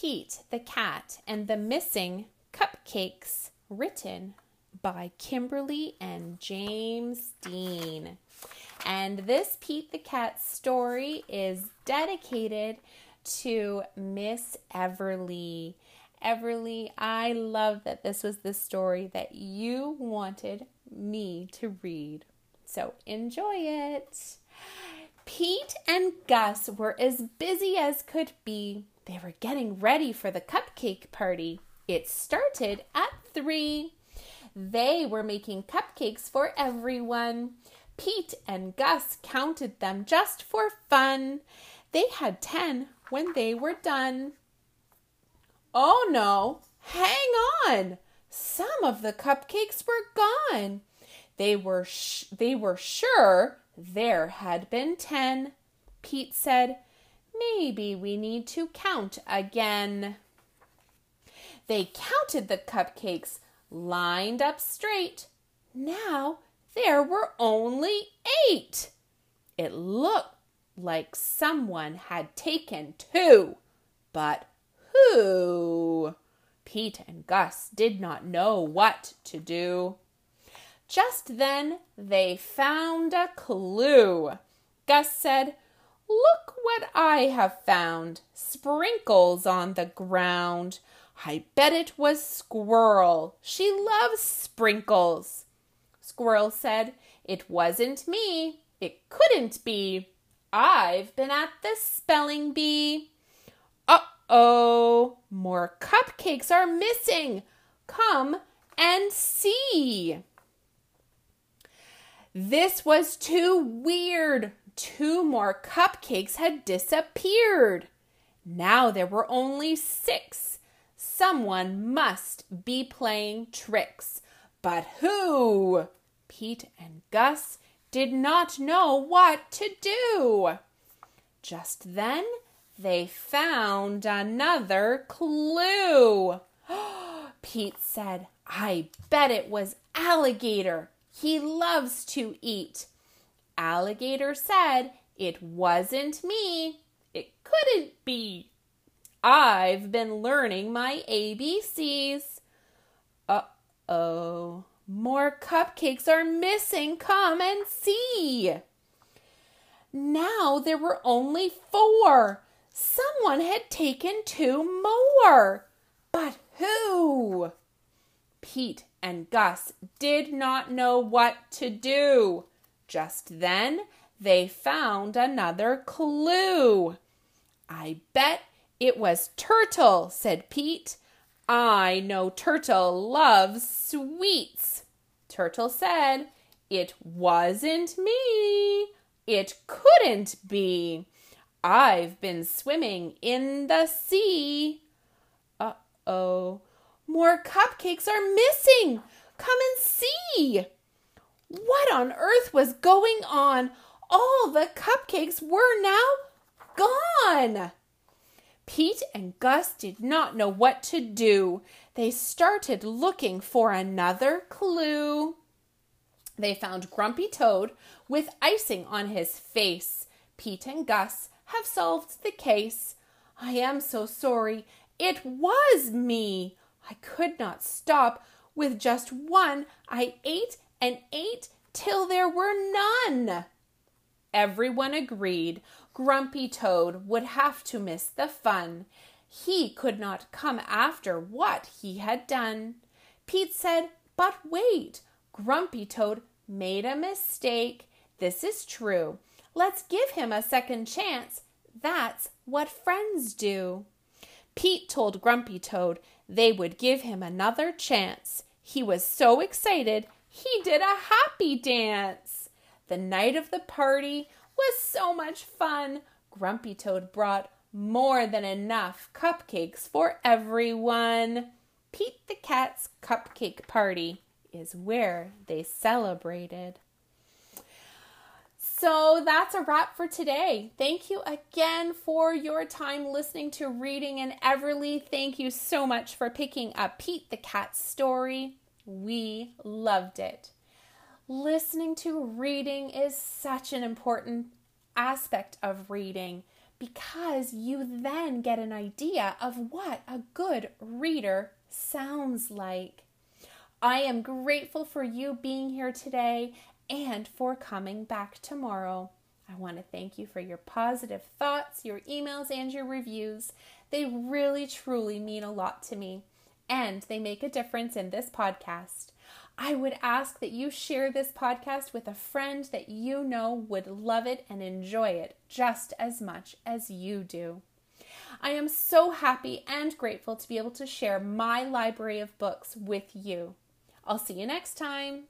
Pete the Cat and the Missing Cupcakes, written by Kimberly and James Dean. And this Pete the Cat story is dedicated to Miss Everly. Everly, I love that this was the story that you wanted me to read. So enjoy it. Pete and Gus were as busy as could be they were getting ready for the cupcake party. It started at three. They were making cupcakes for everyone. Pete and Gus counted them just for fun. They had ten when they were done. Oh no, hang on. Some of the cupcakes were gone. They were sh- they were sure there had been 10. Pete said, Maybe we need to count again. They counted the cupcakes, lined up straight. Now there were only eight. It looked like someone had taken two, but who? Pete and Gus did not know what to do. Just then they found a clue. Gus said, Look what I have found. Sprinkles on the ground. I bet it was Squirrel. She loves sprinkles. Squirrel said, It wasn't me. It couldn't be. I've been at the spelling bee. Uh oh, more cupcakes are missing. Come and see. This was too weird, two more cupcakes had disappeared. Now there were only six. Someone must be playing tricks. But who? Pete and Gus did not know what to do. Just then they found another clue. Pete said, I bet it was alligator. He loves to eat. Alligator said, It wasn't me. It couldn't be. I've been learning my ABCs. Uh oh. More cupcakes are missing. Come and see. Now there were only four. Someone had taken two more. But who? Pete and Gus did not know what to do. Just then, they found another clue. I bet it was Turtle, said Pete. I know Turtle loves sweets. Turtle said, It wasn't me. It couldn't be. I've been swimming in the sea. Uh oh. More cupcakes are missing. Come and see. What on earth was going on? All the cupcakes were now gone. Pete and Gus did not know what to do. They started looking for another clue. They found Grumpy Toad with icing on his face. Pete and Gus have solved the case. I am so sorry. It was me. I could not stop. With just one, I ate and ate till there were none. Everyone agreed Grumpy Toad would have to miss the fun. He could not come after what he had done. Pete said, But wait, Grumpy Toad made a mistake. This is true. Let's give him a second chance. That's what friends do. Pete told Grumpy Toad they would give him another chance. He was so excited he did a happy dance. The night of the party was so much fun. Grumpy Toad brought more than enough cupcakes for everyone. Pete the Cat's cupcake party is where they celebrated. So that's a wrap for today. Thank you again for your time listening to Reading in Everly. Thank you so much for picking up Pete the Cat's story. We loved it. Listening to reading is such an important aspect of reading because you then get an idea of what a good reader sounds like. I am grateful for you being here today and for coming back tomorrow. I want to thank you for your positive thoughts, your emails, and your reviews. They really, truly mean a lot to me, and they make a difference in this podcast. I would ask that you share this podcast with a friend that you know would love it and enjoy it just as much as you do. I am so happy and grateful to be able to share my library of books with you. I'll see you next time.